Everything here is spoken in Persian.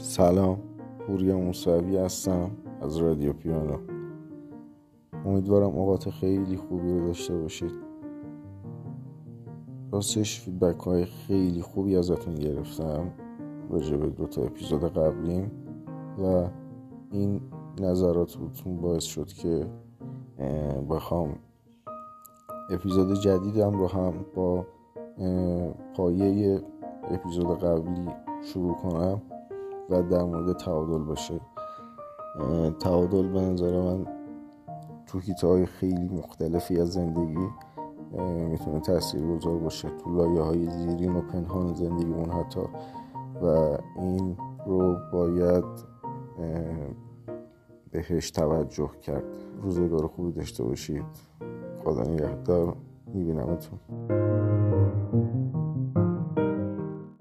سلام پوریا موسوی هستم از رادیو پیانو. امیدوارم اوقات خیلی خوبی رو داشته باشید. راستش فیدبک های خیلی خوبی ازتون گرفتم. راجع به دوتا اپیزود قبلیم و این نظرات بودتون باعث شد که بخوام اپیزود جدیدم رو هم با پایه اپیزود قبلی شروع کنم. و در مورد تعادل باشه. تعادل به نظر من تو هیته های خیلی مختلفی از زندگی می‌تونه تاثیر گذار باشه. تو لایه های زیرین و پنهان زندگیمون حتی. و این رو باید بهش توجه کرد. روزگار خوبی داشته باشید. خدا نگهدار. میبینمتون.